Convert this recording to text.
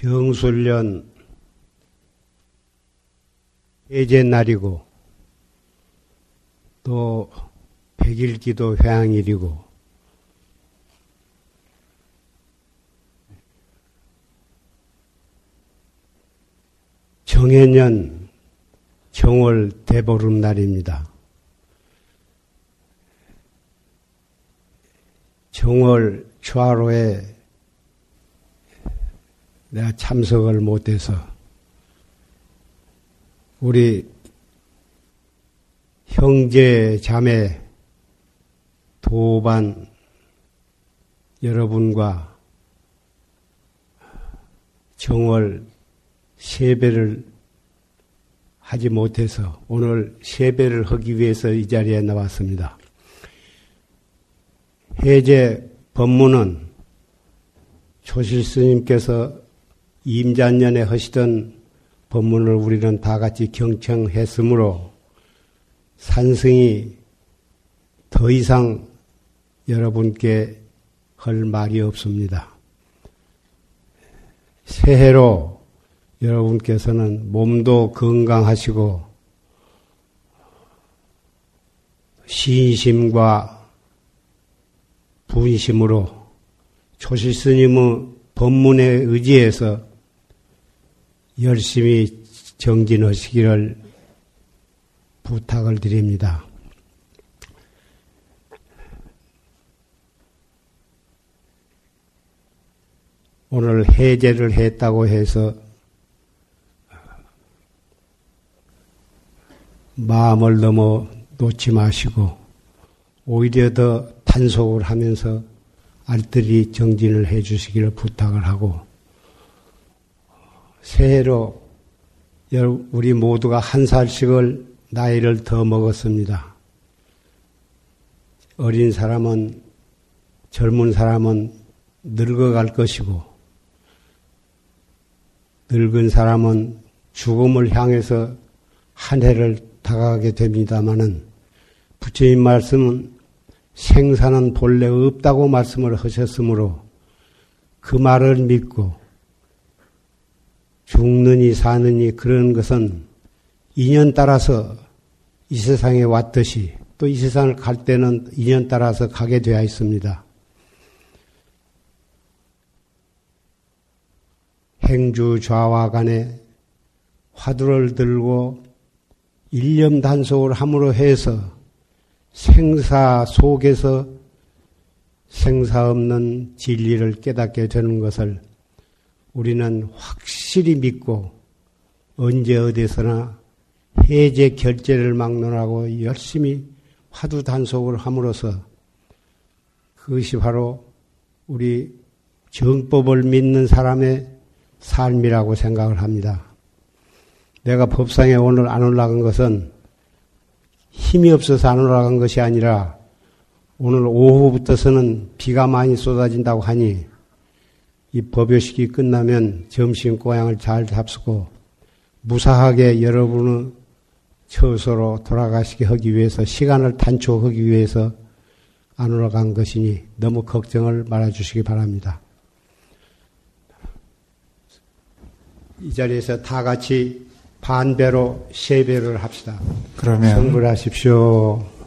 병술년 해제 날이고 또 백일기도 회항일이고 정해년 정월 대보름 날입니다. 정월 초하로에 내가 참석을 못해서 우리 형제 자매 도반 여러분과 정월 세배를 하지 못해서 오늘 세배를 하기 위해서 이 자리에 나왔습니다. 해제 법문은 조실 스님께서 임자년에 하시던 법문을 우리는 다 같이 경청했으므로 산승이 더 이상 여러분께 할 말이 없습니다. 새해로 여러분께서는 몸도 건강하시고 신심과 분심으로 조실 스님의 법문에 의지해서 열심히 정진하시기를 부탁을 드립니다. 오늘 해제를 했다고 해서 마음을 너무 놓지 마시고 오히려 더 단속을 하면서 알뜰히 정진을 해 주시기를 부탁을 하고 새해로 우리 모두가 한 살씩을 나이를 더 먹었습니다. 어린 사람은 젊은 사람은 늙어갈 것이고 늙은 사람은 죽음을 향해서 한 해를 다가가게 됩니다마는 부처님 말씀은 생사는 본래 없다고 말씀을 하셨으므로 그 말을 믿고 죽느니 사느니 그런 것은 인연 따라서 이 세상에 왔듯이 또 이 세상을 갈 때는 인연 따라서 가게 되어 있습니다. 행주 좌와 간에 화두를 들고 일념 단속을 함으로 해서 생사 속에서 생사 없는 진리를 깨닫게 되는 것을 우리는 확실히 믿고 언제 어디서나 해제 결제를 막론하고 열심히 화두 단속을 함으로써 그것이 바로 우리 정법을 믿는 사람의 삶이라고 생각을 합니다. 내가 법상에 오늘 안 올라간 것은 힘이 없어서 안 올라간 것이 아니라 오늘 오후부터서는 비가 많이 쏟아진다고 하니 이 법요식이 끝나면 점심 고향을 잘 잡수고 무사하게 여러분의 처소로 돌아가시게 하기 위해서 시간을 단축하기 위해서 안 올라간 것이니 너무 걱정을 말아주시기 바랍니다. 이 자리에서 다 같이 반배로 세배를 합시다. 그러면 성불하십시오.